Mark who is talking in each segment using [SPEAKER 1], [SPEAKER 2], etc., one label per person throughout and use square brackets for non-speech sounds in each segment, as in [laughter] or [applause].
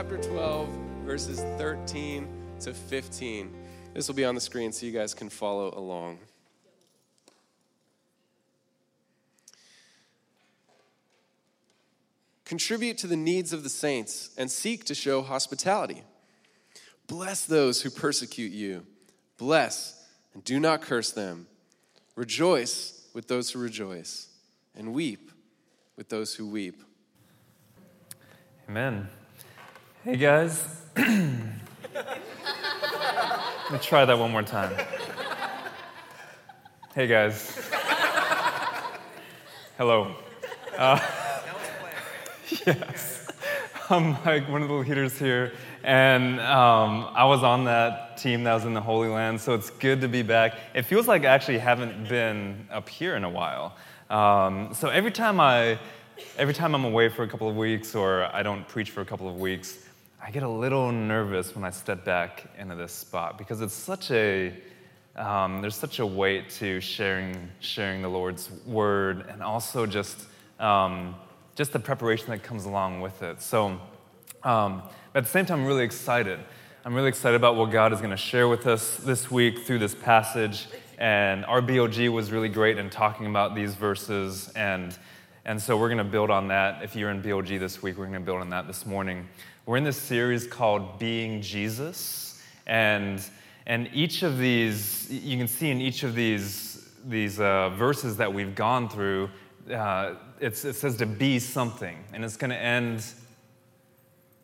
[SPEAKER 1] Chapter 12, verses 13 to 15. This will be on the screen so you guys can follow along. Contribute to the needs of the saints and seek to show hospitality. Bless those who persecute you. Bless and do not curse them. Rejoice with those who rejoice, and weep with those who weep.
[SPEAKER 2] Amen. Hey guys. Let me try that one more time. Hey guys. Hello. Uh, [laughs] yes. I'm like one of the leaders here, and um, I was on that team that was in the Holy Land, so it's good to be back. It feels like I actually haven't been up here in a while. Um, so every time I, every time I'm away for a couple of weeks or I don't preach for a couple of weeks, I get a little nervous when I step back into this spot because it's such a, um, there's such a weight to sharing, sharing the Lord's word and also just, um, just the preparation that comes along with it. So, um, but at the same time, I'm really excited. I'm really excited about what God is going to share with us this week through this passage. And our BOG was really great in talking about these verses. And, and so we're going to build on that. If you're in BOG this week, we're going to build on that this morning. We're in this series called Being Jesus. And, and each of these, you can see in each of these, these uh, verses that we've gone through, uh, it says to be something. And it's going to end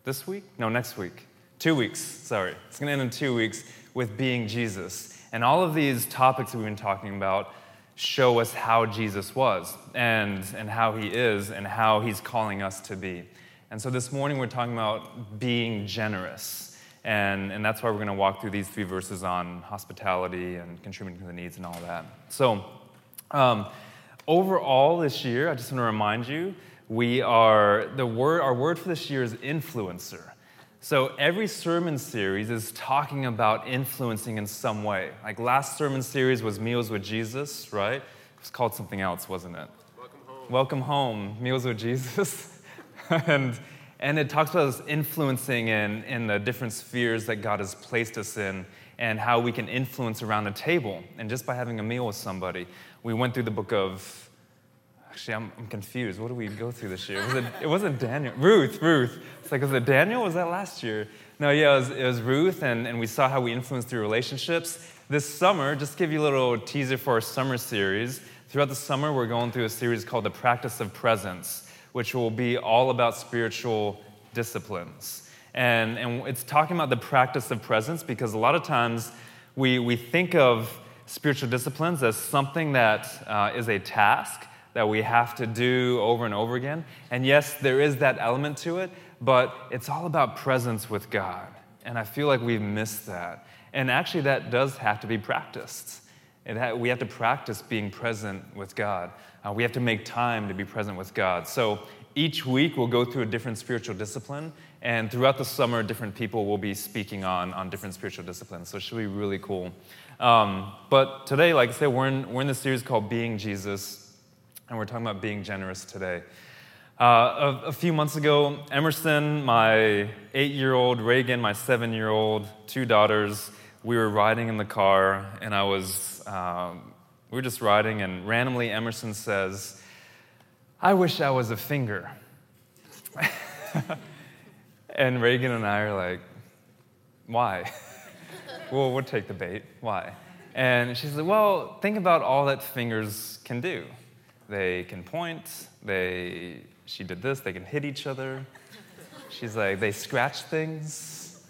[SPEAKER 2] this week? No, next week. Two weeks, sorry. It's going to end in two weeks with being Jesus. And all of these topics that we've been talking about show us how Jesus was and, and how he is and how he's calling us to be. And so this morning we're talking about being generous. And, and that's why we're going to walk through these three verses on hospitality and contributing to the needs and all that. So, um, overall this year, I just want to remind you, we are, the word, our word for this year is influencer. So every sermon series is talking about influencing in some way. Like last sermon series was Meals with Jesus, right? It was called something else, wasn't it?
[SPEAKER 1] Welcome home.
[SPEAKER 2] Welcome home, Meals with Jesus. [laughs] [laughs] and, and it talks about us influencing in, in the different spheres that God has placed us in and how we can influence around the table. And just by having a meal with somebody, we went through the book of Actually, I'm, I'm, confused. What did we go through this year? Was it, it wasn't Daniel. Ruth, Ruth. It's like, was it Daniel? Was that last year? No, yeah, it was, it was Ruth, and, and we saw how we influence through relationships. This summer, just give you a little teaser for our summer series, throughout the summer, we're going through a series called The Practice of Presence, which will be all about spiritual disciplines. And, and it's talking about the practice of presence because a lot of times we, we think of spiritual disciplines as something that uh, is a task that we have to do over and over again. And yes, there is that element to it, but it's all about presence with God. And I feel like we've missed that. And actually, that does have to be practiced. Ha- we have to practice being present with God. Uh, we have to make time to be present with God. So each week, we'll go through a different spiritual discipline. And throughout the summer, different people will be speaking on, on different spiritual disciplines. So it should be really cool. Um, but today, like I said, we're in, we're in series called Being Jesus and we're talking about being generous today. Uh, a, a, few months ago, Emerson, my eight year old, Reagan, my seven year old, two daughters, we were riding in the car, and I was, um, we were just riding, and randomly Emerson says, I wish I was a finger. [laughs] and Reagan and I are like, why? [laughs] well, we'll take the bait. Why? And she said, well, think about all that fingers can do. They can point. They, she did this. They can hit each other. She's like, they scratch things.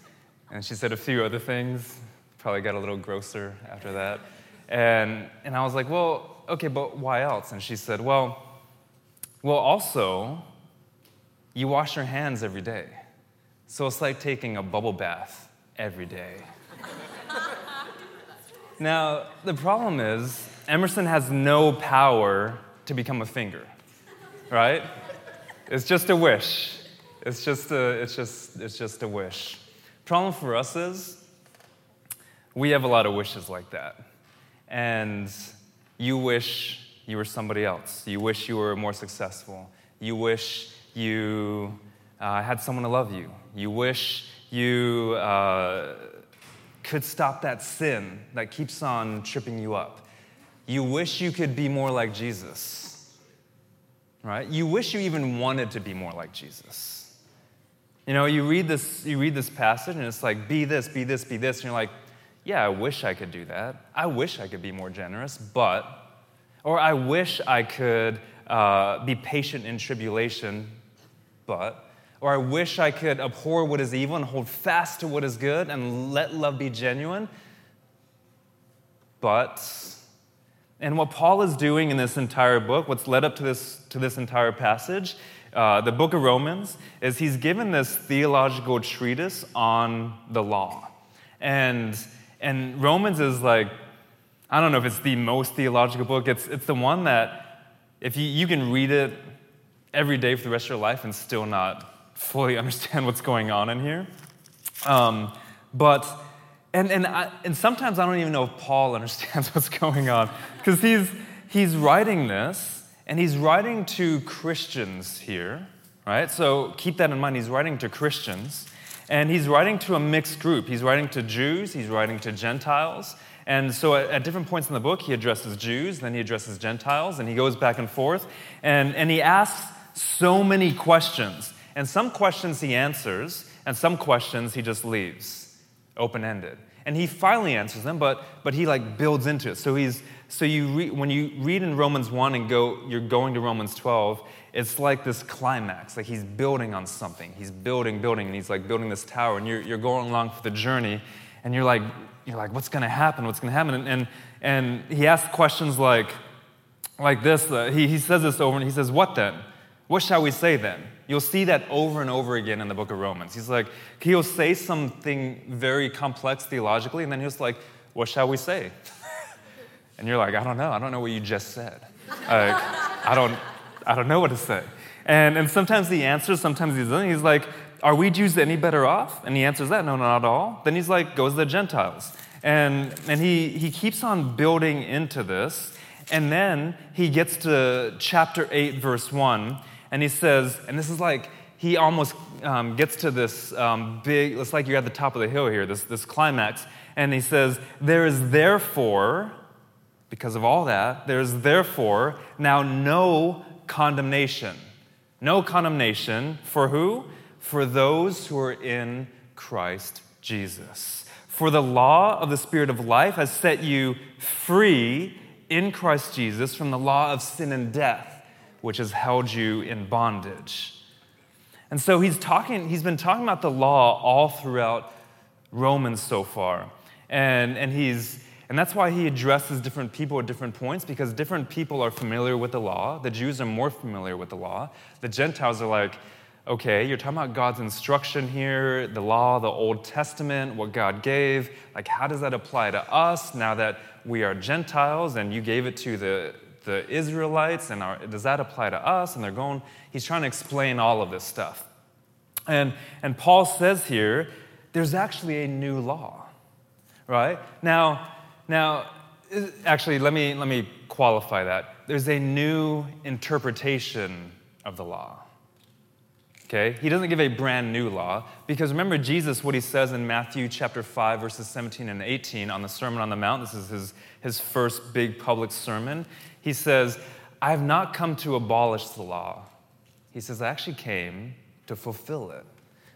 [SPEAKER 2] And she said a few other things. Probably got a little grosser after that. And, and I was like, well, okay, but why else? And she said, well, well, also, you wash your hands every day. So it's like taking a bubble bath every day. [laughs] now, the problem is, Emerson has no power to become a finger, right? It's just a wish. It's just a, it's just, it's just a wish. Problem for us is, we have a lot of wishes like that. And you wish you were somebody else. You wish you were more successful. You wish you uh, had someone to love you. You wish you uh, could stop that sin that keeps on tripping you up. You wish you could be more like Jesus, right? You wish you even wanted to be more like Jesus. You know, you read this, you read this passage and it's like, be this, be this, be this. And you're like, yeah, I wish I could do that. I wish I could be more generous, but, or I wish I could uh, be patient in tribulation, but, or I wish I could abhor what is evil and hold fast to what is good and let love be genuine. But, and what Paul is doing in this entire book, what's led up to this, to this entire passage, uh, the book of Romans, is he's given this theological treatise on the law. And, and Romans is like, I don't know if it's the most theological book, it's, it's the one that if you, you can read it every day for the rest of your life and still not fully [laughs] understand what's going on in here. Um, but, and, and, I, and sometimes I don't even know if Paul [laughs] understands what's going on because he's, he's writing this and he's writing to Christians here, right? So keep that in mind. He's writing to Christians and he's writing to a mixed group. He's writing to Jews, he's writing to Gentiles. And so at, at, different points in the book, he addresses Jews, then he addresses Gentiles, and he goes back and forth. And, and he asks so many questions. And some questions he answers, and some questions he just leaves open ended. And he finally answers them, but, but he like builds into it. So he's so you re, when you read in Romans 1 and go you're going to Romans 12, it's like this climax. Like he's building on something. He's building, building, and he's like building this tower, and you're, you're going along for the journey, and you're like, you're like, what's gonna happen? What's gonna happen? And and, and he asks questions like, like this. Uh, he, he says this over and he says, What then? What shall we say then? You'll see that over and over again in the book of Romans. He's like, he'll say something very complex theologically, and then he's like, What shall we say? [laughs] and you're like, I don't know. I don't know what you just said. Like, I, don't, I don't know what to say. And, and sometimes he answers, sometimes he doesn't. He's like, Are we Jews any better off? And he answers that, No, not at all. Then he's like, Goes the Gentiles. And, and he, he keeps on building into this. And then he gets to chapter 8, verse 1 and he says, and this is like, he almost um, gets to this um, big, it's like you're at the top of the hill here, this, this climax, and he says, There is therefore, because of all that, there is therefore now no condemnation. No condemnation for who? For those who are in Christ Jesus. For the law of the Spirit of life has set you free in Christ Jesus from the law of sin and death which has held you in bondage. And so he's talking, he's been talking about the law all throughout Romans so far. And, and he's and that's why he addresses different people at different points, because different people are familiar with the law. The Jews are more familiar with the law. The Gentiles are like, okay, you're talking about God's instruction here, the law, the Old Testament, what God gave. Like, how does that apply to us now that we are Gentiles and you gave it to the the Israelites and our, does that apply to us? And they're going, he's trying to explain all of this stuff. And, and Paul says here, there's actually a new law, right? Now, now, uh, actually, let me, let me qualify that. There's a new interpretation of the law. Okay? He doesn't give a brand new law because remember Jesus, what he says in Matthew chapter 5, verses 17 and 18 on the Sermon on the Mount. This is his, his first big public sermon. He says, I have not come to abolish the law. He says, I actually came to fulfill it.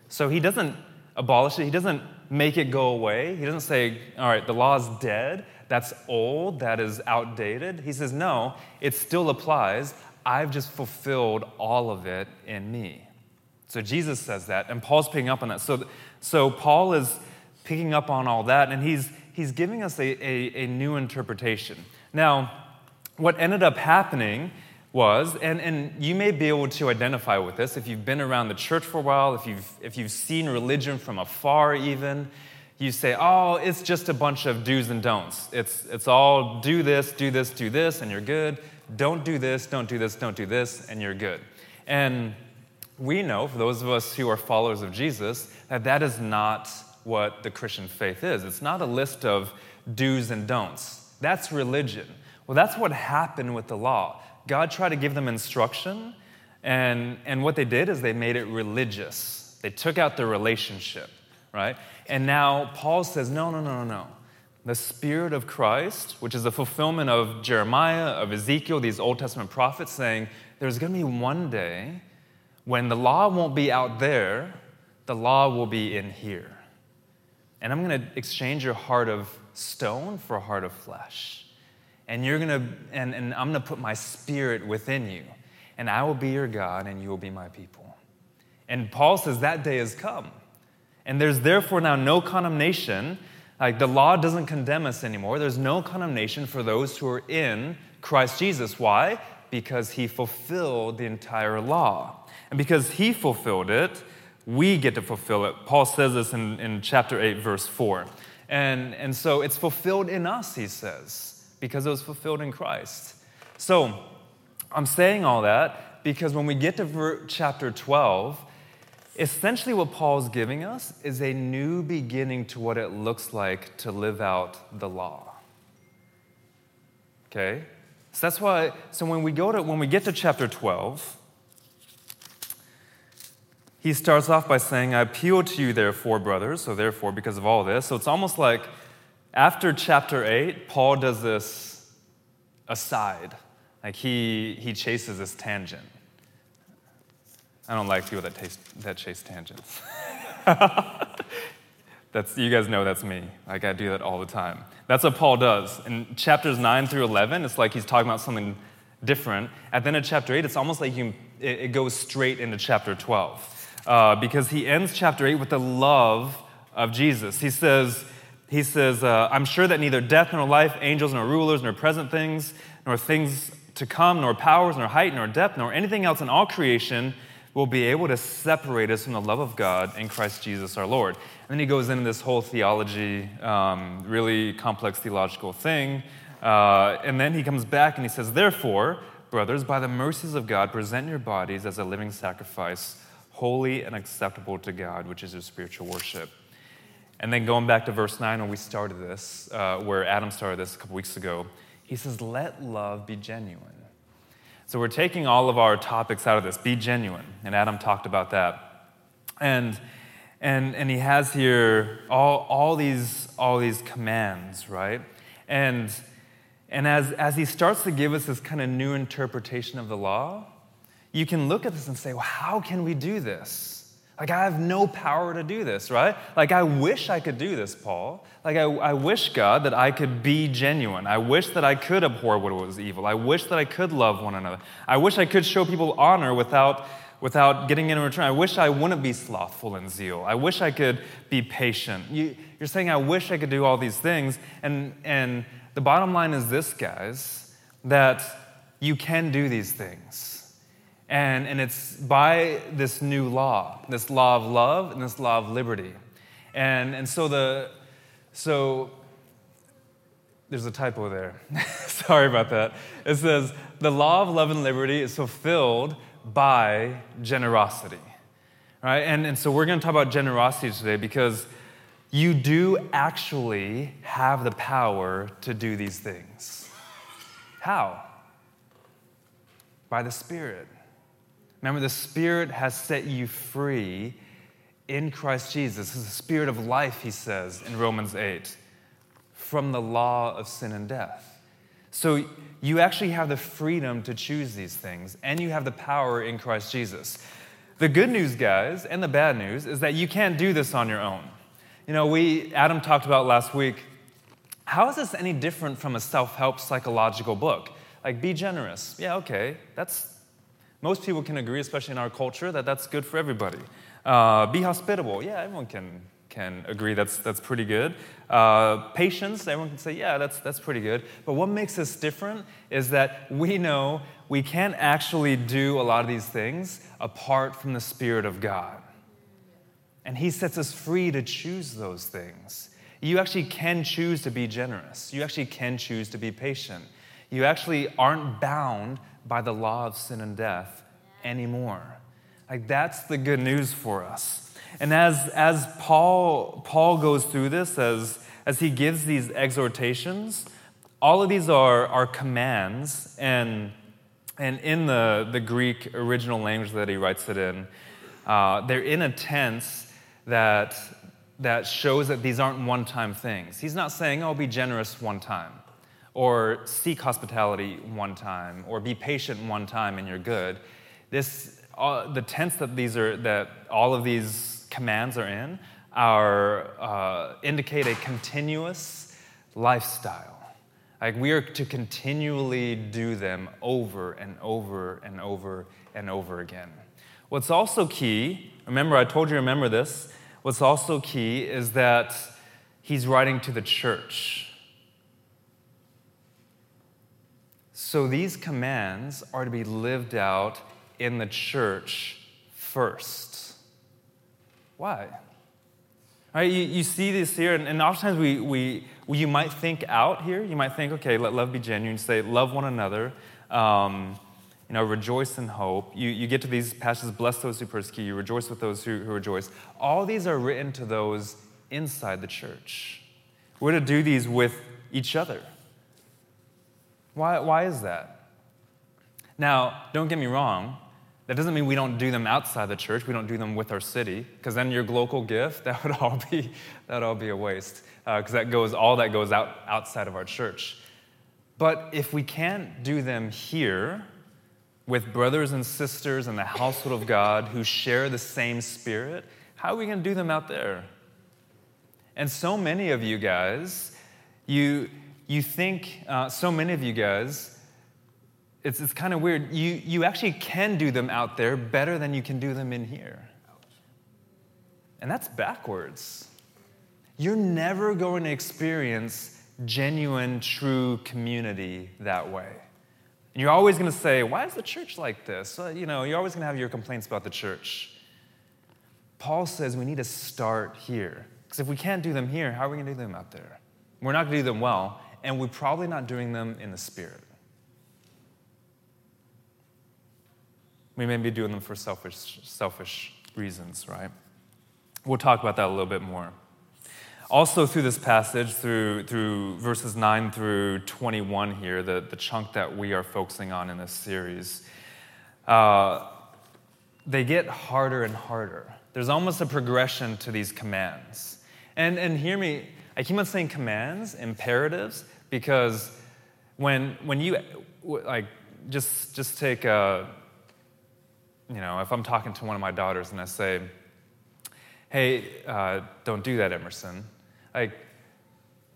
[SPEAKER 2] So he doesn't abolish it, he doesn't make it go away. He doesn't say, all right, the law is dead, that's old, that is outdated. He says, no, it still applies. I've just fulfilled all of it in me. So Jesus says that, and Paul's picking up on that. So, so Paul is picking up on all that, and he's, he's giving us a, a, a new interpretation. Now, what ended up happening was, and, and you may be able to identify with this if you've been around the church for a while, if you've, if you've seen religion from afar, even. You say, oh, it's just a bunch of do's and don'ts. It's, it's all do this, do this, do this, and you're good. Don't do this, don't do this, don't do this, and you're good. And we know, for those of us who are followers of Jesus, that that is not what the Christian faith is. It's not a list of do's and don'ts. That's religion. Well, that's what happened with the law. God tried to give them instruction, and, and what they did is they made it religious. They took out the relationship, right? And now Paul says, no, no, no, no, no. The Spirit of Christ, which is a fulfillment of Jeremiah, of Ezekiel, these Old Testament prophets, saying there's going to be one day when the law won't be out there, the law will be in here. And I'm going to exchange your heart of stone for a heart of flesh. And you're going to, and, and I'm going to put my spirit within you. And I will be your God, and you will be my people. And Paul says that day has come. And there's therefore now no condemnation. Like the law doesn't condemn us anymore. There's no condemnation for those who are in Christ Jesus. Why? Because he fulfilled the entire law. And because he fulfilled it, we get to fulfill it. Paul says this in, in chapter 8, verse 4. And, and so it's fulfilled in us, he says, because it was fulfilled in Christ. So I'm saying all that because when we get to chapter 12, essentially what Paul's giving us is a new beginning to what it looks like to live out the law. Okay? So that's why, so when we go to, when we get to chapter 12, he starts off by saying, I appeal to you, therefore, brothers, so therefore, because of all this. So it's almost like after chapter 8, Paul does this aside. Like he, he chases this tangent. I don't like people that, taste, that chase tangents. [laughs] that's, you guys know that's me. Like I do that all the time. That's what Paul does. In chapters 9 through 11, it's like he's talking about something different. At the end of chapter 8, it's almost like you, it, it goes straight into chapter 12 uh, because he ends chapter 8 with the love of Jesus. He says, he says uh, I'm sure that neither death nor life, angels nor rulers, nor present things, nor things to come, nor powers, nor height, nor depth, nor anything else in all creation will be able to separate us from the love of God in Christ Jesus our Lord. And then he goes into this whole theology, um, really complex theological thing. Uh, and then he comes back and he says, Therefore, brothers, by the mercies of God, present your bodies as a living sacrifice holy and acceptable to God, which is your spiritual worship. And then going back to verse 9, when we started this, uh, where Adam started this a couple weeks ago, he says, Let love be genuine. So we're taking all of our topics out of this be genuine. And Adam talked about that. And, and, and he has here all, all, these, all these commands, right? And, and as, as he starts to give us this kind of new interpretation of the law, you can look at this and say, well, how can we do this? Like, I have no power to do this, right? Like, I wish I could do this, Paul. Like, I, I wish, God, that I could be genuine. I wish that I could abhor what was evil. I wish that I could love one another. I wish I could show people honor without, without getting in return. I wish I wouldn't be slothful in zeal. I wish I could be patient. You, you're saying, I wish I could do all these things. And, and the bottom line is this, guys, that you can do these things. And, and it's by this new law, this law of love and this law of liberty. And, and so the so there's a typo there. [laughs] Sorry about that. It says the law of love and liberty is fulfilled by generosity. Right? And, and so we're going to talk about generosity today because you do actually have the power to do these things. How? By the Spirit. Remember, the Spirit has set you free in Christ Jesus. Is the Spirit of life, he says in Romans 8, from the law of sin and death. So you actually have the freedom to choose these things, and you have the power in Christ Jesus. The good news, guys, and the bad news is that you can't do this on your own. You know, we, Adam talked about last week, how is this any different from a self help psychological book? Like, be generous. Yeah, okay, that's most people can agree, especially in our culture, that that's good for everybody. Uh, be hospitable. Yeah, everyone can, can agree that's, that's pretty good. Uh, patience, everyone can say, yeah, that's, that's pretty good. But what makes us different is that we know we can't actually do a lot of these things apart from the Spirit of God. And He sets us free to choose those things. You actually can choose to be generous, you actually can choose to be patient. You actually aren't bound by the law of sin and death anymore. Like, that's the good news for us. And as, as Paul, Paul goes through this, as, as he gives these exhortations, all of these are, are commands. And, and in the, the Greek original language that he writes it in, uh, they're in a tense that, that shows that these aren't one time things. He's not saying, oh, be generous one time, or seek hospitality one time, or be patient one time and you're good. This, the tense that, these are, that all of these commands are in are, uh, indicate a continuous lifestyle. Like we are to continually do them over and over and over and over again. What's also key, remember, I told you, remember this. What's also key is that he's writing to the church. So these commands are to be lived out in the church first. Why? Right, you, you see this here, and, and oftentimes we, we, we, you might think out here. You might think, okay, let love be genuine. Say, love one another. Um, you know, rejoice in hope. You, you get to these passages, bless those who persecute you, rejoice with those who, who rejoice. All these are written to those inside the church. We're to do these with each other. Why, why is that? Now, don't get me wrong, that doesn't mean we don't do them outside the church. We don't do them with our city, because then your local gift [laughs] that would all be that all be a waste, because uh, that goes all that goes out outside of our church. But if we can't do them here with brothers and sisters in the household of God who share the same spirit, how are we going to do them out there? And so many of you guys, you you think uh, so many of you guys it's, it's kind of weird. You, you actually can do them out there better than you can do them in here. And that's backwards. You're never going to experience genuine, true community that way. And you're always going to say, Why is the church like this? Well, you know, you're always going to have your complaints about the church. Paul says we need to start here. Because if we can't do them here, how are we going to do them out there? We're not going to do them well, and we're probably not doing them in the Spirit. We may be doing them for selfish, selfish reasons, right? We'll talk about that a little bit more. Also, through this passage, through, through verses 9 through 21 here, the, the chunk that we are focusing on in this series, uh, they get harder and harder. There's almost a progression to these commands. And, and hear me, I keep on saying commands, imperatives, because when, when you, like, just, just take a, you know, if I'm talking to one of my daughters and I say, hey, uh, don't do that, Emerson, like,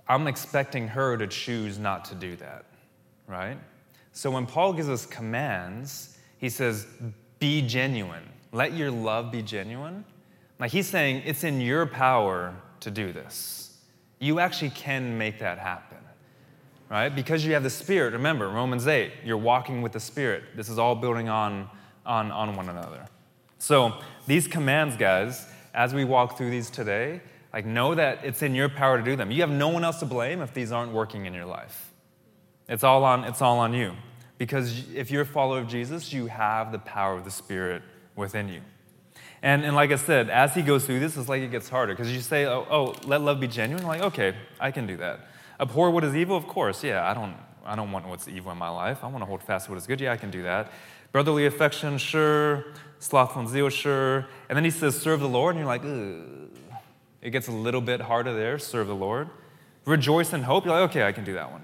[SPEAKER 2] I'm expecting her to choose not to do that, right? So when Paul gives us commands, he says, be genuine. Let your love be genuine. Like he's saying, it's in your power to do this. You actually can make that happen, right? Because you have the Spirit. Remember, Romans 8, you're walking with the Spirit. This is all building on on, on one another. So, these commands, guys, as we walk through these today, like know that it's in your power to do them. You have no one else to blame if these aren't working in your life. It's all on, it's all on you. Because if you're a follower of Jesus, you have the power of the Spirit within you. And, and like I said, as he goes through this, it's like it gets harder. Because you say, oh, oh, let love be genuine. like, okay, I can do that. Abhor what is evil, of course. Yeah, I don't, I don't want what's evil in my life. I want to hold fast to what is good. Yeah, I can do that. Brotherly affection, sure. Slothful and zeal, sure. And then he says, serve the Lord. And you're like, Ugh. It gets a little bit harder there, serve the Lord. Rejoice in hope. You're like, okay, I can do that one.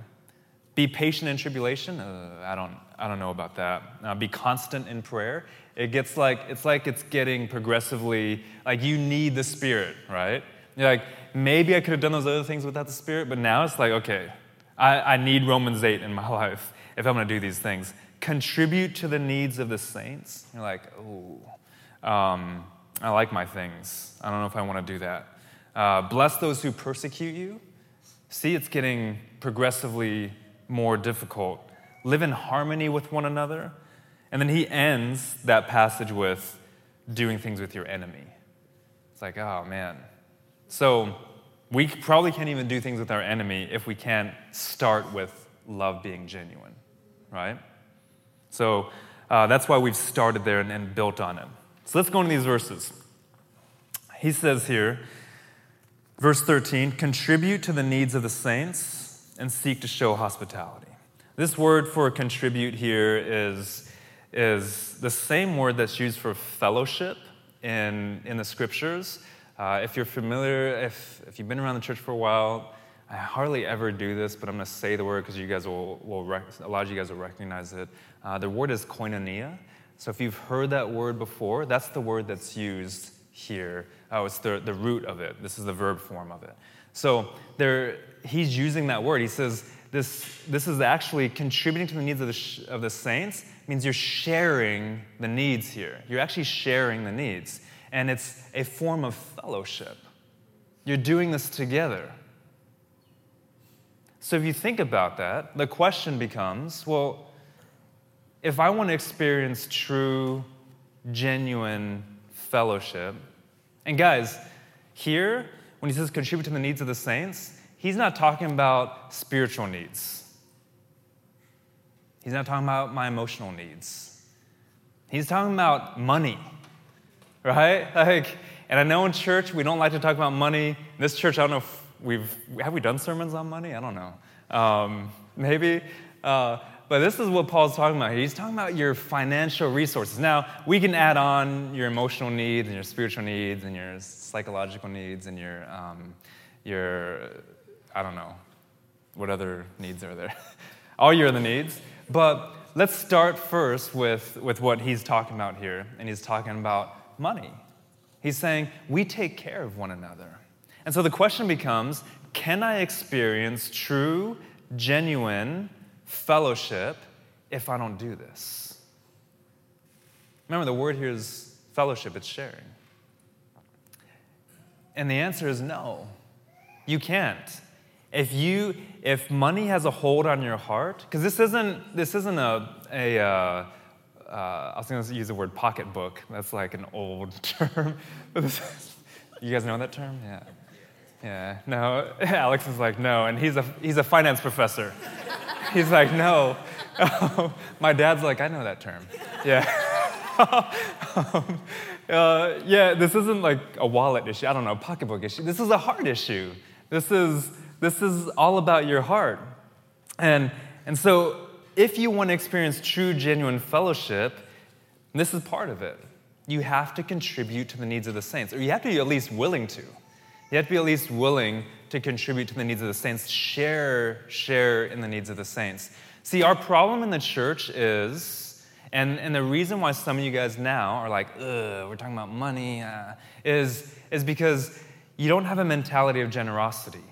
[SPEAKER 2] Be patient in tribulation. Uh, I, don't, I don't know about that. Uh, be constant in prayer. It gets like, it's like it's getting progressively, like you need the Spirit, right? You're like, maybe I could have done those other things without the Spirit, but now it's like, okay, I, I need Romans 8 in my [laughs] life if I'm going to do these things contribute to the needs of the saints. You're like, oh, um, I like my things. I don't know if I want to do that. Uh, bless those who persecute you. See, it's getting progressively more difficult. live in harmony with one another. And then he ends that passage with doing things with your enemy. It's like, oh man. So we probably can't even do things with our enemy if we can't start with love being genuine, right? So uh, that's why we've started there and, and built on it. So let's go into these verses. He says here, verse 13, contribute to the needs of the saints and seek to show hospitality. This word for contribute here is, is the same word that's used for fellowship in, in the scriptures. Uh, if you're familiar, if, if you've been around the church for a while, I hardly ever do this, but I'm going to say the word because you guys will, will rec- a lot of you guys will recognize it. Uh, the word is koinonia. So if you've heard that word before, that's the word that's used here. Oh, it's the, the root of it. This is the verb form of it. So there, he's using that word. He says, this, this is actually contributing to the needs of the, sh- of the saints, means you're sharing the needs here. You're actually sharing the needs. And it's a form of fellowship. You're doing this together. So if you think about that, the question becomes well, if I want to experience true, genuine fellowship, and guys, here, when he says contribute to the needs of the saints, he's not talking about spiritual needs. He's not talking about my emotional needs. He's talking about money, right? Like, and I know in church we don't like to talk about money. In this church, I don't know if we've have we done sermons on money? I don't know. Um, maybe. Uh, but this is what Paul's talking about. He's talking about your financial resources. Now, we can add on your emotional needs and your spiritual needs and your psychological needs and your, um, your I don't know, what other needs are there? [laughs] All your other needs. But let's start first with, with what he's talking about here. And he's talking about money. He's saying, we take care of one another. And so the question becomes can I experience true, genuine fellowship if I don't do this? Remember, the word here is fellowship, it's sharing. And the answer is no. You can't. If you if money has a hold on your heart, because this isn't this isn't a a uh, uh, I was going to use the word pocketbook. That's like an old [laughs] term. [laughs] you guys know that term? Yeah. Yeah, no. [laughs] Alex is like, no. And he's a, he's a finance professor. he's like, no. my dad's like, I know that term. Yeah. um, uh, yeah, this isn't like a wallet issue. I don't know, pocketbook issue. This is a heart issue. This is, this is all about your heart. And, and so, if you want to experience true, genuine fellowship, this is part of it. You have to contribute to the needs of the saints, or you have to be at least willing to. You have to be at least willing to contribute to the needs of the saints, share, share in the needs of the saints. See, our problem in the church is, and, and the reason why some of you guys now are like, ugh, we're talking about money, uh, is, is because you don't have a mentality of generosity.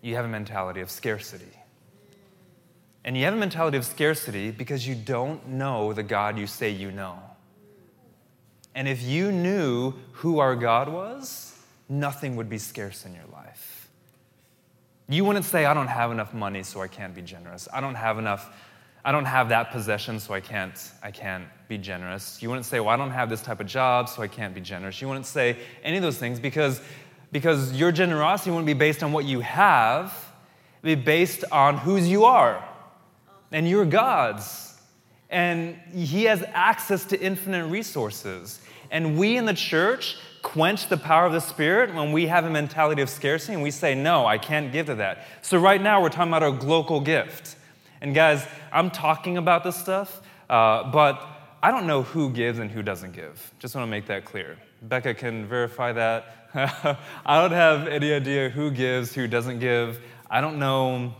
[SPEAKER 2] You have a mentality of scarcity. And you have a mentality of scarcity because you don't know the God you say you know. And if you knew who our God was, nothing would be scarce in your life. You wouldn't say, I don't have enough money, so I can't be generous. I don't have enough, I don't have that possession, so I can't, I can't be generous. You wouldn't say, well, I don't have this type of job, so I can't be generous. You wouldn't say any of those things because, because your generosity wouldn't be based on what you have, it'd be based on whose you are. And you're God's. And He has access to infinite resources. And we in the church quench the power of the Spirit when we have a mentality of scarcity and we say, No, I can't give to that. So, right now, we're talking about a global gift. And, guys, I'm talking about this stuff, uh, but I don't know who gives and who doesn't give. Just want to make that clear. Becca can verify that. [laughs] I don't have any idea who gives, who doesn't give. I don't know.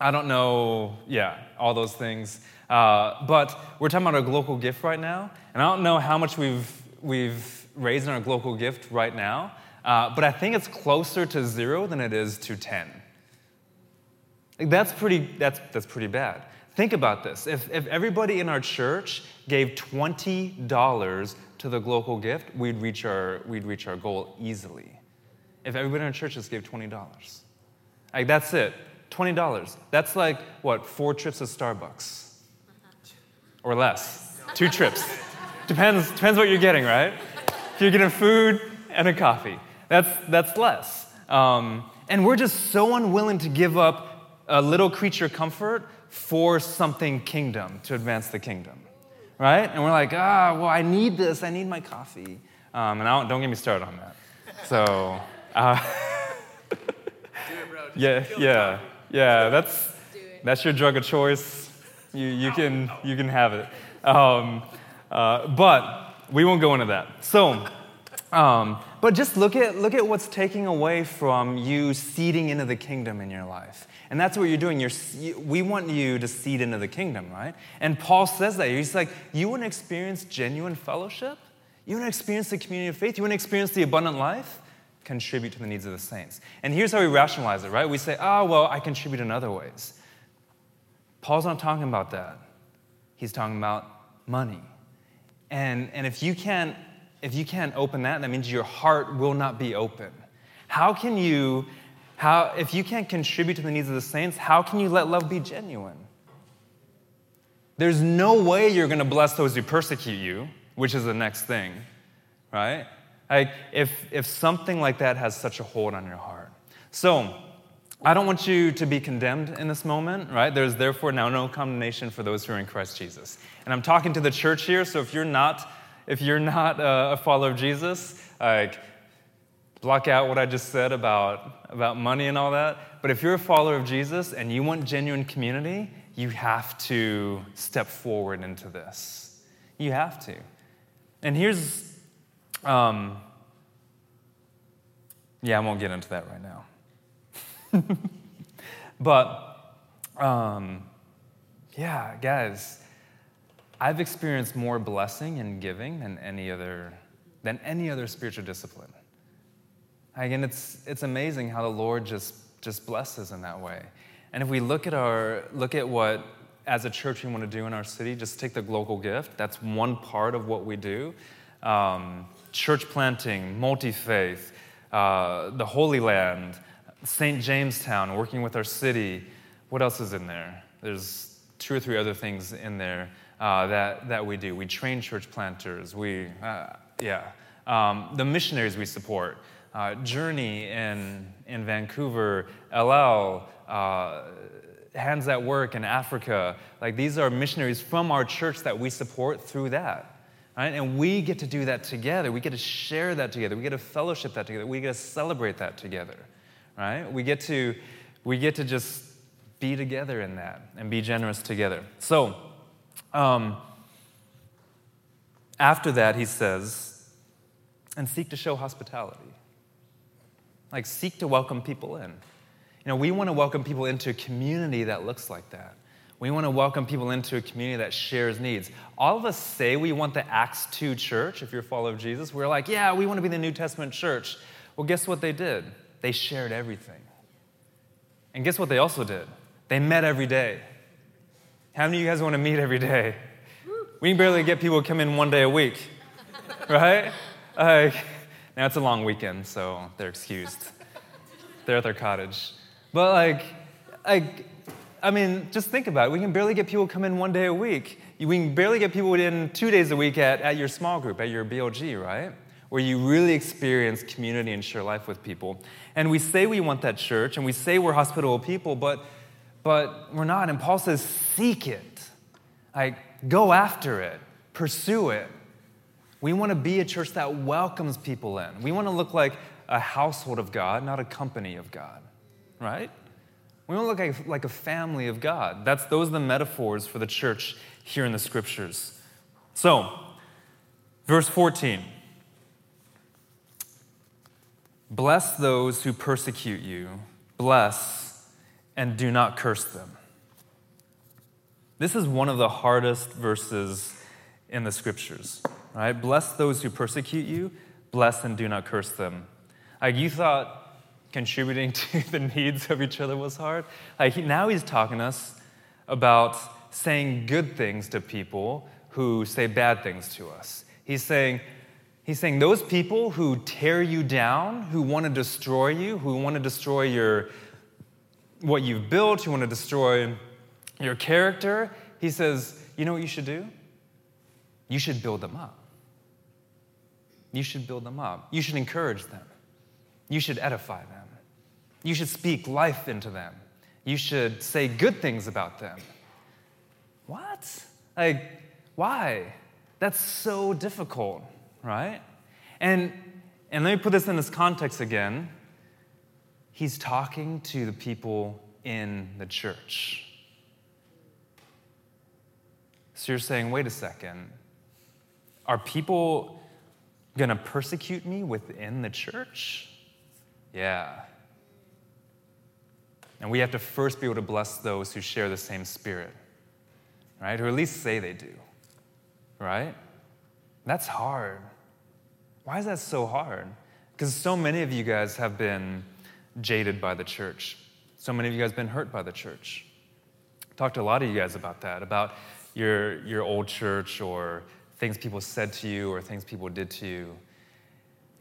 [SPEAKER 2] I don't know, yeah, all those things. Uh, but we're talking about a global gift right now, and I don't know how much we've we've raising our global gift right now, uh, but I think it's closer to zero than it is to 10. That's pretty, that's, that's pretty bad. Think about this. If, if everybody in our church gave $20 to the global gift, we'd reach, our, we'd reach our goal easily. If everybody in our church just gave $20. Like, that's it. $20. That's like, what, four trips to Starbucks. or less. Two trips. Depends, depends what you're getting, right? If you're getting food and a coffee, that's, that's less. Um, and we're just so unwilling to give up a little creature comfort for something kingdom to advance the kingdom, right? And we're like, ah, well, I need this. I need my coffee. Um, and don't, don't get me started on that. So, uh, [laughs] yeah, yeah, yeah. That's that's your drug of choice. You you can you can have it. Um, uh, but we won't go into that. So. Um, but just look at, look at what's taking away from you seeding into the kingdom in your life. And that's what you're doing. You're, we want you to seed into the kingdom, right? And Paul says that. He's like, you want to experience genuine fellowship? You want to experience the community of faith? You want to experience the abundant life? Contribute to the needs of the saints. And here's how we rationalize it, right? We say, oh, well, I contribute in other ways. Paul's not talking about that. He's talking about money. And, and if you can't if you can't open that, that means your heart will not be open. How can you, how, if you can't contribute to the needs of the saints, how can you let love be genuine? There's no way you're going to bless those who persecute you, which is the next thing, right? Like, if, if something like that has such a hold on your heart. So, I don't want you to be condemned in this moment, right? There's therefore now no condemnation for those who are in Christ Jesus. And I'm talking to the church here, so if you're not if you're not uh, a follower of Jesus, like, block out what I just said about, about money and all that. But if you're a follower of Jesus and you want genuine community, you have to step forward into this. You have to. And here's, um, yeah, I won't get into that right now. [laughs] but, um, yeah, guys, I've experienced more blessing in giving than any other, than any other spiritual discipline. Again, it's, it's amazing how the Lord just, just blesses in that way. And if we look at, our, look at what, as a church, we want to do in our city, just take the global gift. That's one part of what we do. Um, church planting, multi faith, uh, the Holy Land, St. Jamestown, working with our city. What else is in there? There's two or three other things in there uh, that, that we do. We train church planters. We, uh, yeah. Um, the missionaries we support. Uh, Journey in, in Vancouver, LL, uh, Hands at Work in Africa. Like these are missionaries from our church that we support through that. Right? And we get to do that together. We get to share that together. We get to fellowship that together. We get to celebrate that together. Right? We get to, we get to just be together in that and be generous together. So, um, after that, he says, and seek to show hospitality. Like, seek to welcome people in. You know, we want to welcome people into a community that looks like that. We want to welcome people into a community that shares needs. All of us say we want the Acts 2 church, if you're a follower of Jesus. We're like, yeah, we want to be the New Testament church. Well, guess what they did? They shared everything. And guess what they also did? They met every day. How many of you guys want to meet every day? We can barely get people to come in one day a week, [laughs] right? Like, now it's a long weekend, so they're excused. they're at their cottage. But like, like, I mean, just think about it. We can barely get people come in one day a week. We can barely get people in two days a week at, at your small group, at your BLG, right? Where you really experience community and share life with people. And we say we want that church, and we say we're hospitable people, but but we're not. And Paul says, seek it. Like, go after it, pursue it. We want to be a church that welcomes people in. We want to look like a household of God, not a company of God, right? We want to look like, like a family of God. That's, those are the metaphors for the church here in the scriptures. So, verse 14 Bless those who persecute you, bless and do not curse them. This is one of the hardest verses in the scriptures, right? Bless those who persecute you, bless and do not curse them. Like you thought contributing [laughs] to the needs of each other was hard. Like now he's talking to us about saying good things to people who say bad things to us. He's saying, he's saying those people who tear you down, who want to destroy you, who want to destroy your what you've built, you want to destroy your character. He says, you know what you should do? You should build them up. You should build them up. You should encourage them. You should edify them. You should speak life into them. You should say good things about them. What? Like, why? That's so difficult, right? And, and let me put this in this context again. He's talking to the people in the church. So you're saying, wait a second, are people going to persecute me within the church? Yeah. And we have to first be able to bless those who share the same spirit, right? Or at least say they do, right? That's hard. Why is that so hard? Because so many of you guys have been jaded by the church. So many of you guys have been hurt by the church. Talked to a lot of you guys about that, about your, your old church or things people said to you or things people did to you.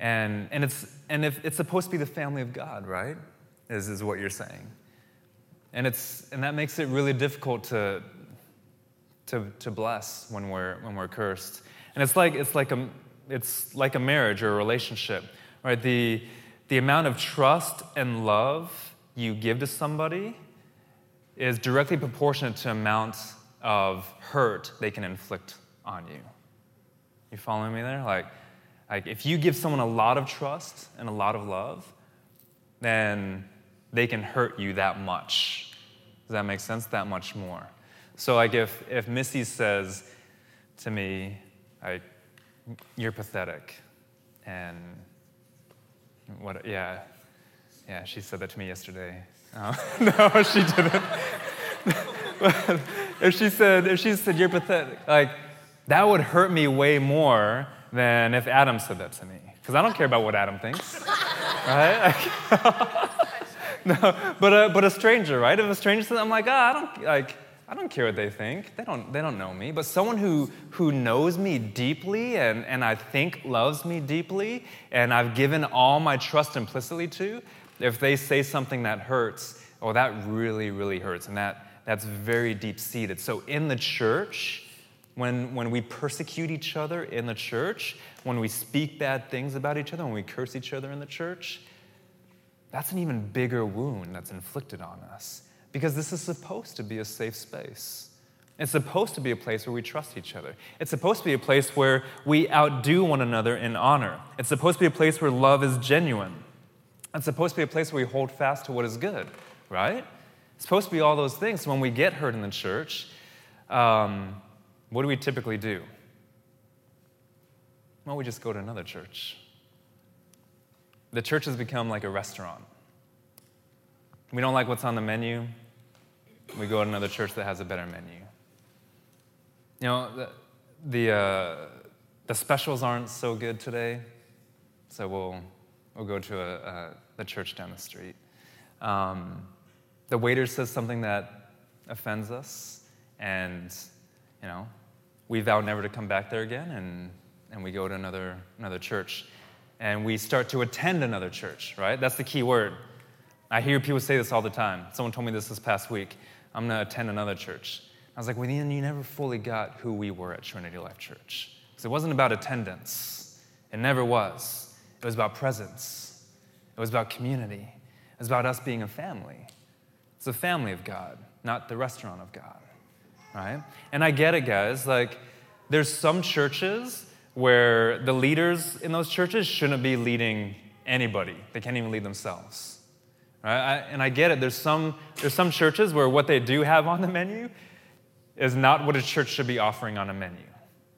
[SPEAKER 2] And, and, it's, and if, it's supposed to be the family of God, right? Is, is what you're saying. And, it's, and that makes it really difficult to, to, to bless when we're, when we're cursed. And it's like, it's, like a, it's like a marriage or a relationship, right? The, the amount of trust and love you give to somebody is directly proportionate to amount of hurt they can inflict on you. You following me there? Like, like if you give someone a lot of trust and a lot of love, then they can hurt you that much. Does that make sense? That much more. So like if, if Missy says to me, like, you're pathetic, and what, yeah, yeah, she said that to me yesterday. Oh, [laughs] no, she didn't. [laughs] if she said, if she said, you're pathetic, like, that would hurt me way more than if Adam said that to me. Because I don't care about what Adam thinks, [laughs] right? [laughs] no, but a, but a stranger, right? If a stranger says, I'm like, ah, I don't like, I don't care what they think. They don't, they don't know me. But someone who, who knows me deeply and, and I think loves me deeply and I've given all my trust implicitly to, if they say something that hurts, oh, that really, really hurts. And that, that's very deep seated. So in the church, when, when we persecute each other in the church, when we speak bad things about each other, when we curse each other in the church, that's an even bigger wound that's inflicted on us. Because this is supposed to be a safe space. It's supposed to be a place where we trust each other. It's supposed to be a place where we outdo one another in honor. It's supposed to be a place where love is genuine. It's supposed to be a place where we hold fast to what is good, right? It's supposed to be all those things. When we get hurt in the church, um, what do we typically do? Well, we just go to another church. The church has become like a restaurant. We don't like what's on the menu, we go to another church that has a better menu. You know, the, the, uh, the specials aren't so good today, so we'll, we'll go to a, a, the church down the street. Um, the waiter says something that offends us, and, you know, we vow never to come back there again, and, and we go to another, another church. And we start to attend another church, right? That's the key word. I hear people say this all the time. Someone told me this this past week. I'm going to attend another church. I was like, well, Ian, you never fully got who we were at Trinity Life Church. Because it wasn't about attendance, it never was. It was about presence, it was about community, it was about us being a family. It's the family of God, not the restaurant of God right? And I get it, guys. Like, there's some churches where the leaders in those churches shouldn't be leading anybody, they can't even lead themselves. Right? I, and I get it. There's some, there's some churches where what they do have on the menu is not what a church should be offering on a menu,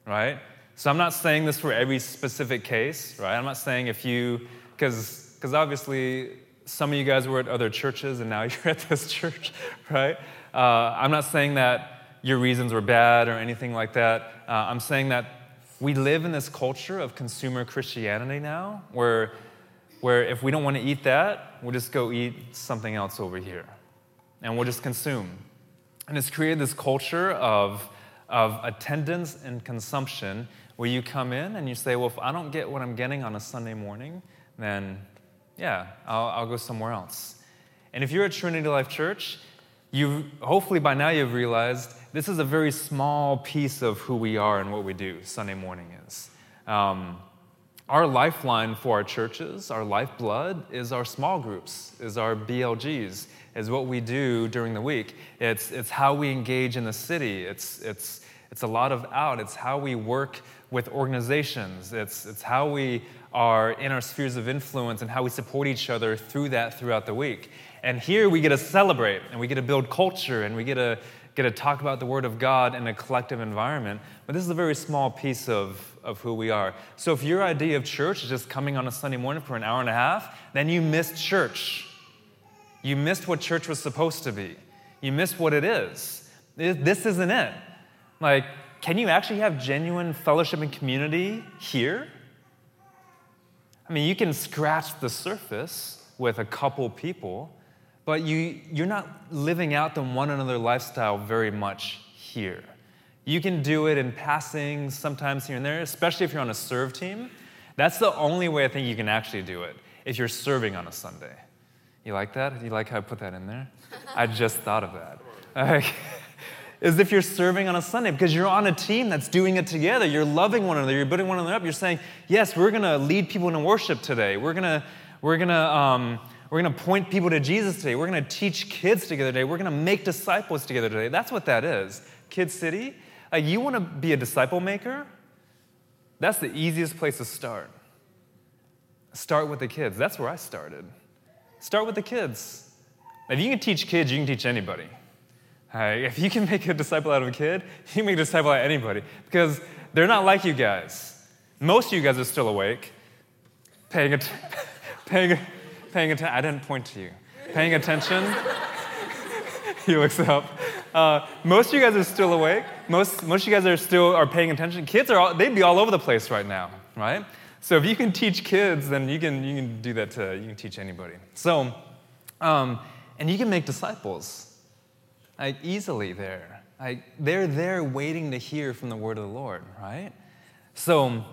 [SPEAKER 2] right? So I'm not saying this for every specific case, right? I'm not saying if you, because obviously some of you guys were at other churches and now [laughs] you're at this church, right? Uh, I'm not saying that your reasons were bad or anything like that. Uh, I'm saying that we live in this culture of consumer Christianity now, where, where if we don't want to eat that, we'll just go eat something else over here. And we'll just consume. And it's created this culture of, of attendance and consumption where you come in and you say, well, if I don't get what I'm getting on a Sunday morning, then yeah, I'll, I'll go somewhere else. And if you're at Trinity Life Church, you hopefully by now you've realized this is a very small piece of who we are and what we do, Sunday morning is. Um, our lifeline for our churches, our lifeblood, is our small groups, is our BLGs, is what we do during the week. It's, it's how we engage in the city. It's, it's, it's a lot of out. It's how we work with organizations. It's, it's how we are in our spheres of influence and how we support each other through that throughout the week. And here we get to celebrate and we get to build culture and we get to get to talk about the Word of God in a collective environment. But this is a very small piece of, of who we are. So if your idea of church is just coming on a Sunday morning for an hour and a half, then you missed church. You missed what church was supposed to be. You missed what it is. This isn't it. Like, can you actually have genuine fellowship and community here? I mean, you can scratch the surface with a couple people, but you, you're not living out the one another lifestyle very much here. You can do it in passing sometimes here and there, especially if you're on a serve team. That's the only way I think you can actually do it, if you're serving on a Sunday. You like that? You like how I put that in there? [laughs] I just thought of that. is [laughs] if you're serving on a Sunday because you're on a team that's doing it together. You're loving one another. You're building one another up. You're saying, yes, we're going to lead people in worship today. We're going to, we're going to, um, we're going to point people to Jesus today. We're going to teach kids together today. We're going to make disciples together today. That's what that is. Kid City, uh, you want to be a disciple maker? That's the easiest place to start. Start with the kids. That's where I started. Start with the kids. If you can teach kids, you can teach anybody. If you can make a disciple out of a kid, you can make a disciple out of anybody because they're not like you guys. Most of you guys are still awake, paying, att- [laughs] paying, paying attention. I didn't point to you. Paying attention. [laughs] he looks up. Uh, most of you guys are still awake. Most, most of you guys are still are paying attention. Kids are all, they'd be all over the place right now, right? So if you can teach kids, then you can you can do that to you can teach anybody. So, um, and you can make disciples like easily there. Like they're there waiting to hear from the word of the Lord, right? So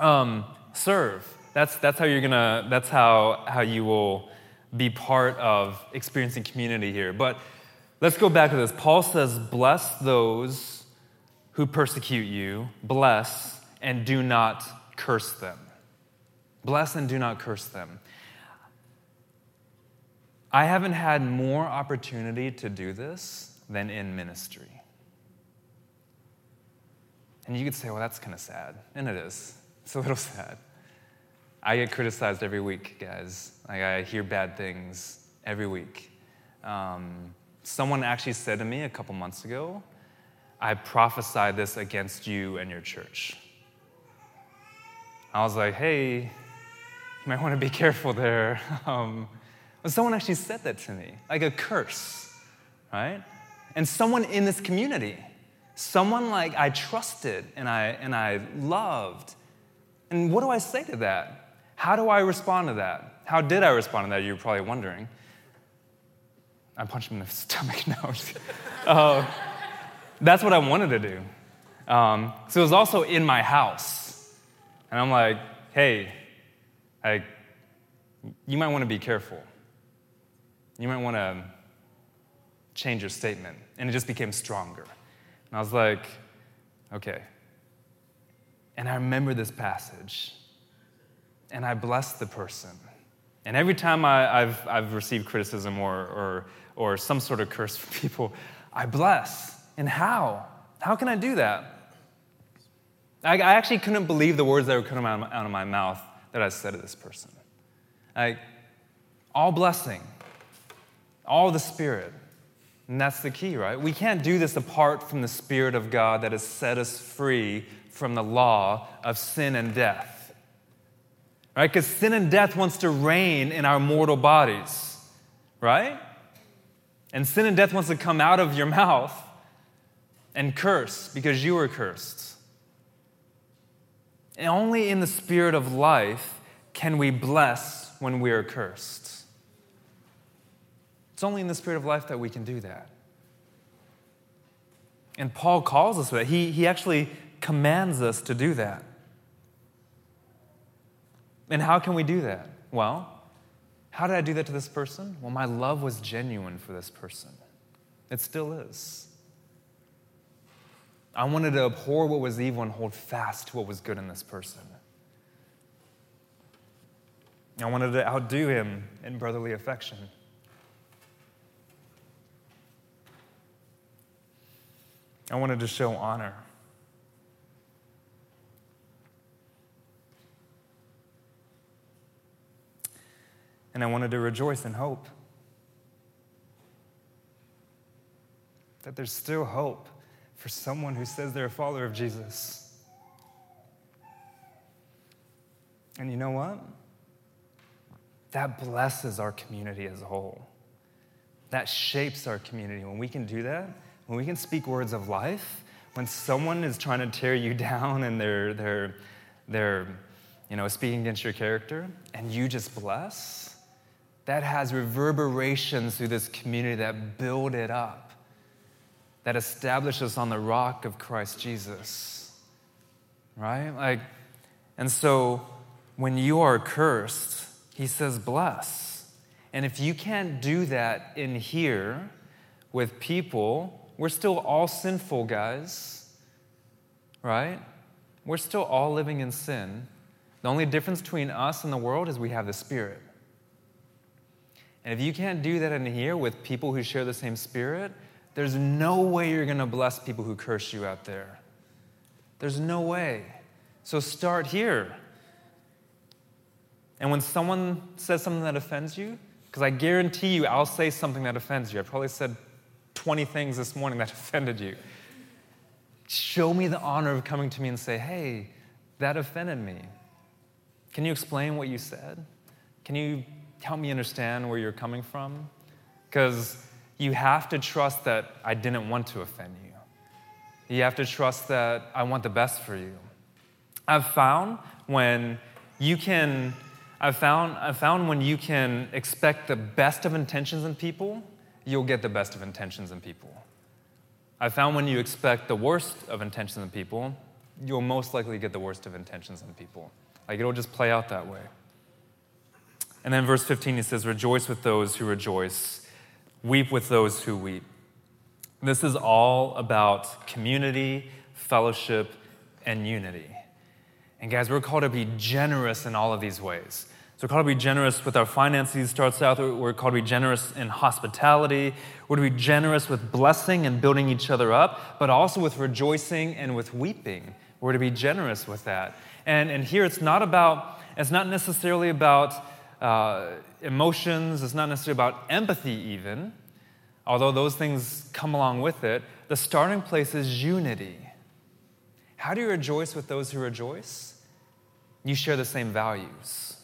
[SPEAKER 2] um, serve. That's that's how you're gonna. That's how how you will be part of experiencing community here. But let's go back to this. Paul says, "Bless those who persecute you. Bless and do not curse them. Bless and do not curse them." I haven't had more opportunity to do this than in ministry. And you could say, well, that's kind of sad. And it is. It's a little [laughs] sad. I get criticized every week, guys. Like, I hear bad things every week. Um, someone actually said to me a couple months ago, I prophesied this against you and your church. I was like, hey, you might want to be [laughs] careful there. [laughs] Um, but someone actually said that to me, like a curse, right? And someone in this community, someone like I trusted and I, and I loved. And what do I say to that? How do I respond to that? How did I respond to that? You're probably wondering. I punched him in the [laughs] stomach. No. uh, that's what I wanted to do. Um, so it was also in my house. And I'm like, hey, I, you might want to be careful you might want to change your statement. And it just became stronger. And I was like, okay. And I remember this passage, and I bless the person. And every time I, have I've received criticism or, or, or some sort of curse from [laughs] people, I bless. And how? How can I do that? I, I actually couldn't believe the words that were coming out of my mouth that I said to this person. Like, all blessing all the Spirit. And that's the key, right? We can't do this apart from the Spirit of God that has set us free from the law of sin and death. Right? Because sin and death wants to reign in our mortal bodies, right? And sin and death wants to come out of your mouth and curse because you were cursed. And only in the spirit of life can we bless when we are cursed. It's only in the spirit of life that we can do that. And Paul calls us that. He, he actually commands us to do that. And how can we do that? Well, how did I do that to this person? Well, my love was genuine for this person. It still is. I wanted to abhor what was evil and hold fast to what was good in this person. I wanted to outdo him in brotherly affection. I wanted to show honor. And I wanted to rejoice in hope. That there's still hope for someone who says they're a follower of Jesus. And you know what? That blesses our community as a whole. That shapes our community. When we can do that, when we can speak words of life, when someone is trying to tear you [laughs] down and they're, they're, they're you know, speaking against your character, and you just bless, that has reverberations through this community that build it up, that establish us on the rock of Christ Jesus. Right? Like, and so when you are cursed, he says, bless. And if you can't do that in here with people we're still all sinful, guys, right? We're still all living in sin. The only difference between us and the world is we have the Spirit. And if you can't do that in here with people who share the same Spirit, there's no way you're going to bless people who curse you out there. There's no way. So start here. And when someone says something that offends you, because I guarantee you I'll say something that offends you. I probably said 20 things this morning that [laughs] offended you. Show me the honor of coming to me and say, hey, that offended me. Can you explain what you said? Can you help me understand where you're coming from? Because you have to trust that I didn't want to offend you. You have to trust that I want the best for you. I've found when you can, I've found, I've found when you can expect the best of intentions in people you'll get the best of intentions in people. I found when you expect the worst of intentions in people, you'll most likely get the worst of intentions in people. Like it'll just play out that way. And then verse 15, he says, Rejoice with those who rejoice, weep with those who weep. This is all about community, fellowship, and unity. And guys, we're called to be generous in all of these ways. So we're called to be generous with our finances, starts out, we're called to be generous in hospitality. We're to be generous with blessing and building each other up, but also with rejoicing and with weeping. We're to be generous with that. And, and here it's not about, it's not necessarily about uh, emotions, it's not necessarily about empathy, even, although those things come along with it. The starting place is unity. How do you rejoice with those who rejoice? You share the same values.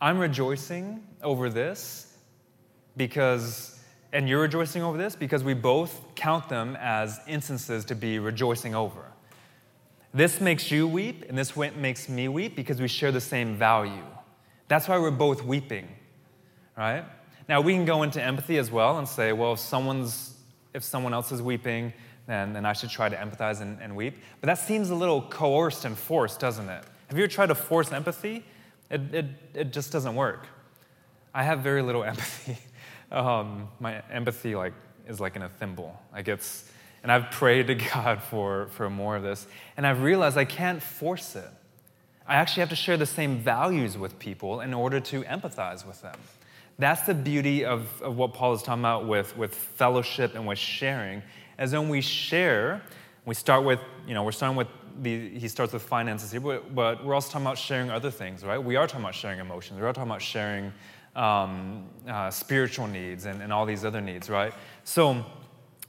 [SPEAKER 2] I'm rejoicing over this because, and you're rejoicing over this because we both count them as instances to be rejoicing over. This makes you weep, and this makes me weep because we share the same value. That's why we're both weeping, right? Now, we can go into empathy as well and say, well, if someone's if someone else is weeping, then, then I should try to empathize and, and, weep. But that seems a little coerced and forced, doesn't it? Have you ever tried to force empathy? It, it, it just doesn't work. I have very little [laughs] empathy. Um, my empathy like is like in a thimble. Like it's, and I've prayed to [laughs] God for, for more of this, and I've realized I can't force it. I actually have to share the same values with people in order to empathize with them. That's the beauty of, of what Paul is talking about with, with fellowship and with sharing. As when we share, we start with, you know, we're starting with the, he starts with finances here, but, but, we're also talking about sharing other things, right? We are talking about sharing emotions. We are talking about sharing um, uh, spiritual needs and, and all these other needs, right? So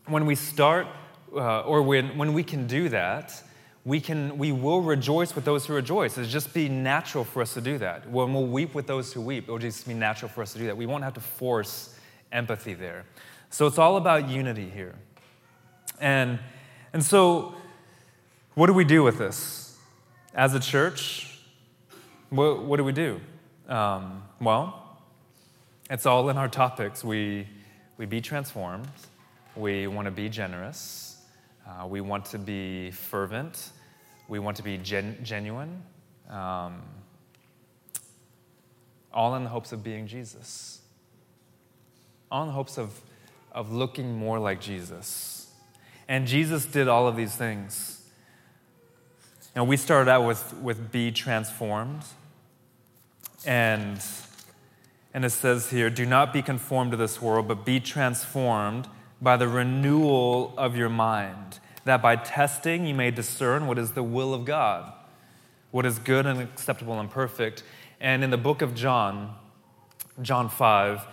[SPEAKER 2] when we start, uh, or when, when we can do that, we, can, we will rejoice with those who rejoice. It'll just be natural for us to do that. When we'll weep with those who weep, it'll just be natural for us to do that. We won't have to force empathy there. So it's all about unity here. And, and so what do we do with this? As a church, what, what do we do? Um, well, it's all in our topics. We, we be transformed, we want to be generous, uh, we want to be fervent, we want to be gen- genuine, um, all in the hopes of being Jesus, all in the hopes of, of looking more like Jesus. And Jesus did all of these things. And we started out with, with be transformed. And, and it says here, do not be conformed to this world, but be transformed by the renewal of your mind, that by testing you may discern what is the will of God, what is good and acceptable and perfect. And in the book of John, John 5,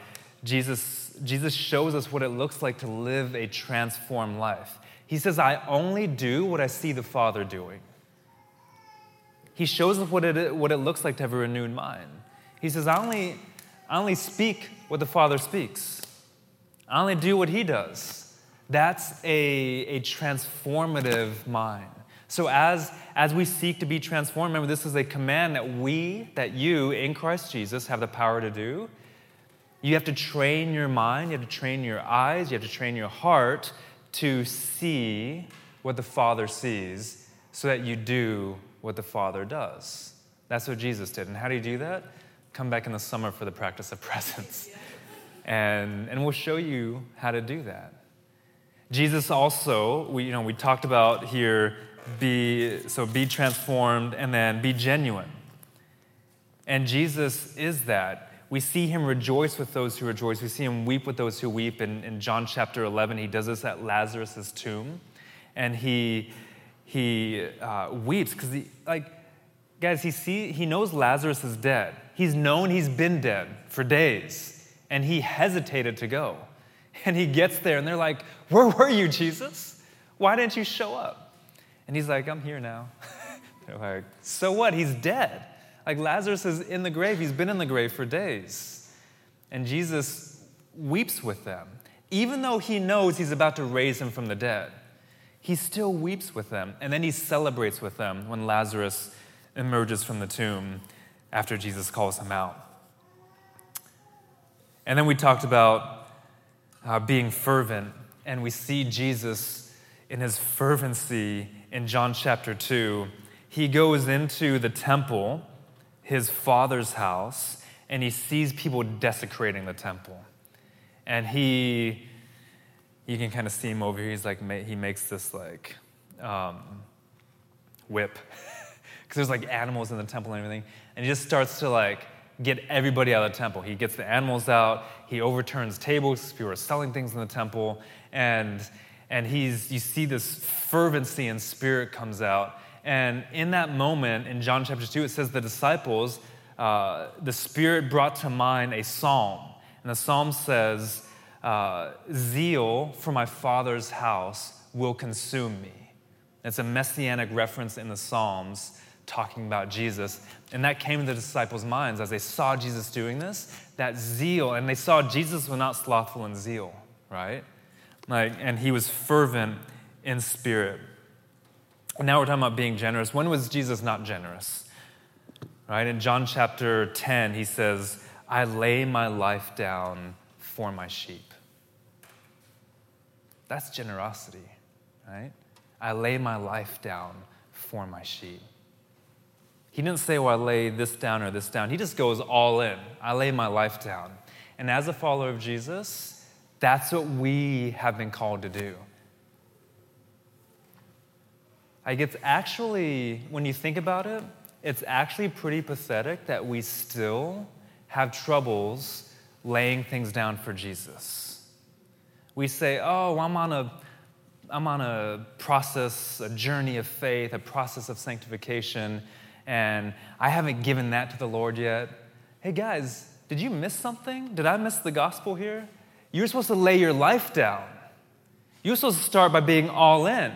[SPEAKER 2] Jesus, Jesus shows us what it looks like to live a transformed life. He says, I only do what I see the Father doing. He shows us what it, what it looks like to have a renewed mind. He says, I only, I only speak what the Father speaks, I only do what He does. That's a, a transformative mind. So as, as we seek to be transformed, remember this is a command that we, that you in Christ Jesus have the power to do. You have to train your mind, you have to train your eyes, you have to train your heart to see what the Father sees so that you do what the Father does. That's what Jesus did. And how do you do that? Come back in the summer for the practice of [laughs] presence. And, and we'll show you how to do that. Jesus also, we, you know, we talked about here, be, so be transformed and then be genuine. And Jesus is that. We see him rejoice with those who rejoice. We see him weep with those who weep. In, in John chapter 11, he does this at Lazarus' tomb. And he, he uh, weeps because, like, guys, he, see, he knows Lazarus is dead. He's known he's been dead for days. And he hesitated to go. And he gets there, and they're like, Where were you, Jesus? Why didn't you show up? And he's like, I'm here now. [laughs] they're like, So what? He's dead. Like Lazarus is in the grave, he's been in the grave for days. And Jesus weeps with them. Even though he knows he's about to raise him from the dead, he still weeps with them. And then he celebrates with them when Lazarus emerges from the tomb after Jesus calls him out. And then we talked about uh, being fervent, and we see Jesus in his fervency in John chapter 2. He goes into the temple his father's house and he sees people desecrating the temple. And he, you can kind of see him over here. He's like, he makes this like um, whip [laughs] because there's like animals in the temple and everything. And he just starts to like get everybody out of the temple. He gets the animals out. He overturns tables. People are selling things in the temple. And, and he's, you see this fervency and spirit comes out. And in that moment, in John chapter 2, it says the disciples, uh, the Spirit brought to mind a psalm. And the psalm says, uh, Zeal for my Father's house will consume me. It's a messianic reference in the Psalms talking about Jesus. And that came to the disciples' minds as they saw Jesus doing this, that zeal. And they saw Jesus was not slothful in zeal, right? Like, and he was fervent in spirit. Now we're talking about being generous. When was Jesus not generous? Right? In John chapter 10, he says, I lay my life down for my sheep. That's generosity, right? I lay my life down for my sheep. He didn't say, well, I lay this down or this down. He just goes all in. I lay my life down. And as a follower of Jesus, that's what we have been called to do. Like, it's actually, when you think about it, it's actually pretty pathetic that we still have troubles laying things down for Jesus. We say, oh, I'm on a I'm on a process, a journey of faith, a process of sanctification, and I haven't given that to the Lord yet. Hey guys, did you miss something? Did I miss the gospel here? You're supposed to lay your life down. You're supposed to start by being all in.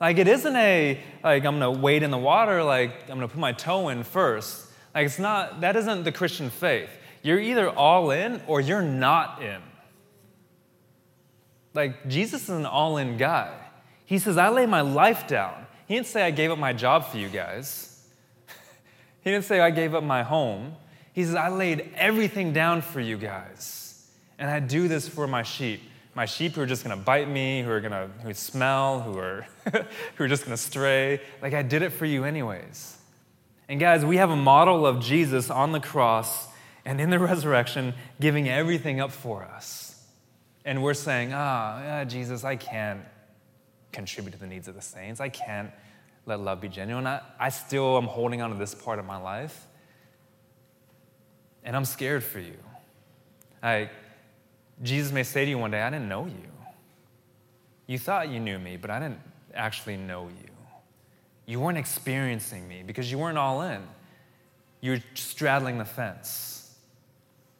[SPEAKER 2] Like it isn't a like I'm gonna wade in the water, like I'm gonna put my toe in first. Like it's not that isn't the Christian faith. You're either all in or you're not in. Like Jesus is an all-in guy. He says, I lay my life down. He didn't say I gave up my job for you guys. He didn't say I gave up my home. He says, I laid everything down for you guys. And I do this for my sheep my sheep who are just to bite me, who are to who smell, who are [laughs] who are just to stray. Like I did it for you anyways. And guys, we have a model of Jesus on the cross and in the [laughs] resurrection giving everything up for us. And we're saying, "Ah, oh, yeah, Jesus, I can't. contribute to the needs of the saints. I can't let love be genuine. I, I still am holding on to this part of my life. And I'm scared for you. I, Jesus may say to you one day, I didn't know you. You thought you knew me, but I didn't actually know you. You weren't experiencing me because you weren't all in. You were straddling the fence.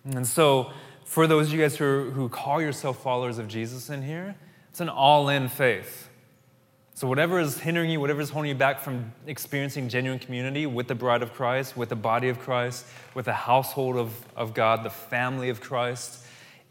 [SPEAKER 2] And so, for those of you guys who, who call yourself followers of Jesus in here, it's an all in faith. So, whatever is hindering you, whatever is holding you back from experiencing genuine community with the bride of Christ, with the body of Christ, with the household of, of God, the family of Christ,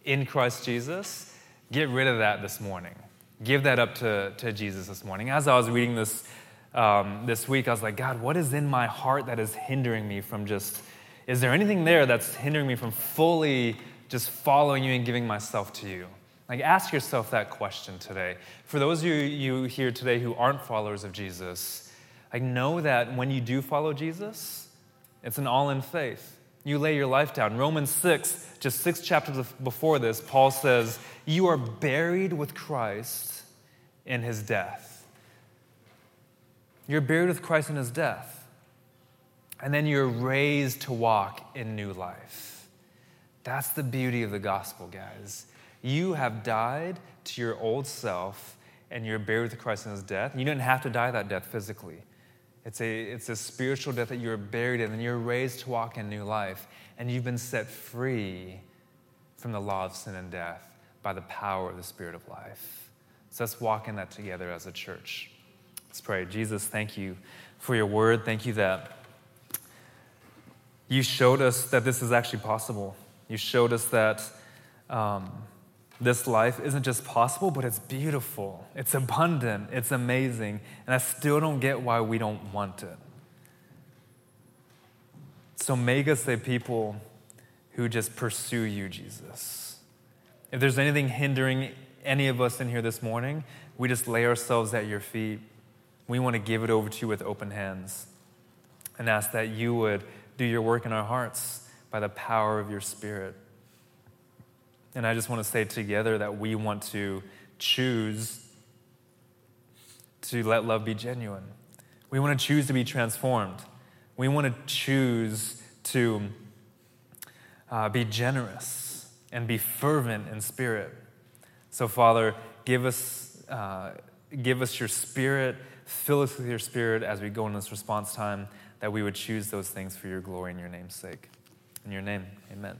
[SPEAKER 2] in Christ Jesus, get rid of that this morning. Give that up to, to Jesus this morning. As I was reading this um, this week, I was like, God, what is in my heart that is hindering me from just, is there anything there that's hindering me from fully just following you and giving myself to you? Like, ask yourself that question today. For those of you, here today who aren't followers of Jesus, like, know that when you do follow Jesus, it's an all in faith. You lay your life down. Romans 6, just six chapters before this, Paul says, You are buried with Christ in his death. You're buried with Christ in his death. And then you're raised to walk in new life. That's the beauty of the gospel, guys. You have died to your old self and you're buried with Christ in his death. You didn't have to die that death physically. It's a, it's a spiritual death that you're buried in, and you're raised to walk in new life. And you've been set free from the law of sin and death by the power of the Spirit of life. So let's walk in that together as a church. Let's pray. Jesus, thank you for your word. Thank you that you showed us that this is actually possible. You showed us that. Um, this life isn't just possible, but it's beautiful, it's abundant, it's amazing, and I still don't get why we don't want it. So make us a people who just pursue you, Jesus. If there's anything hindering any of us in here this morning, we just lay ourselves at your feet. We want to give it over to you with open hands and ask that you would do your work in our hearts by the power of your Spirit. And I just want to say together that we want to choose to let love be genuine. We want to choose to be transformed. We want to choose to uh, be generous and be fervent in spirit. So, Father, give us, uh, give us your spirit, fill us with your spirit as we go in this response time, that we would choose those things for your glory and your name's sake. In your name, amen.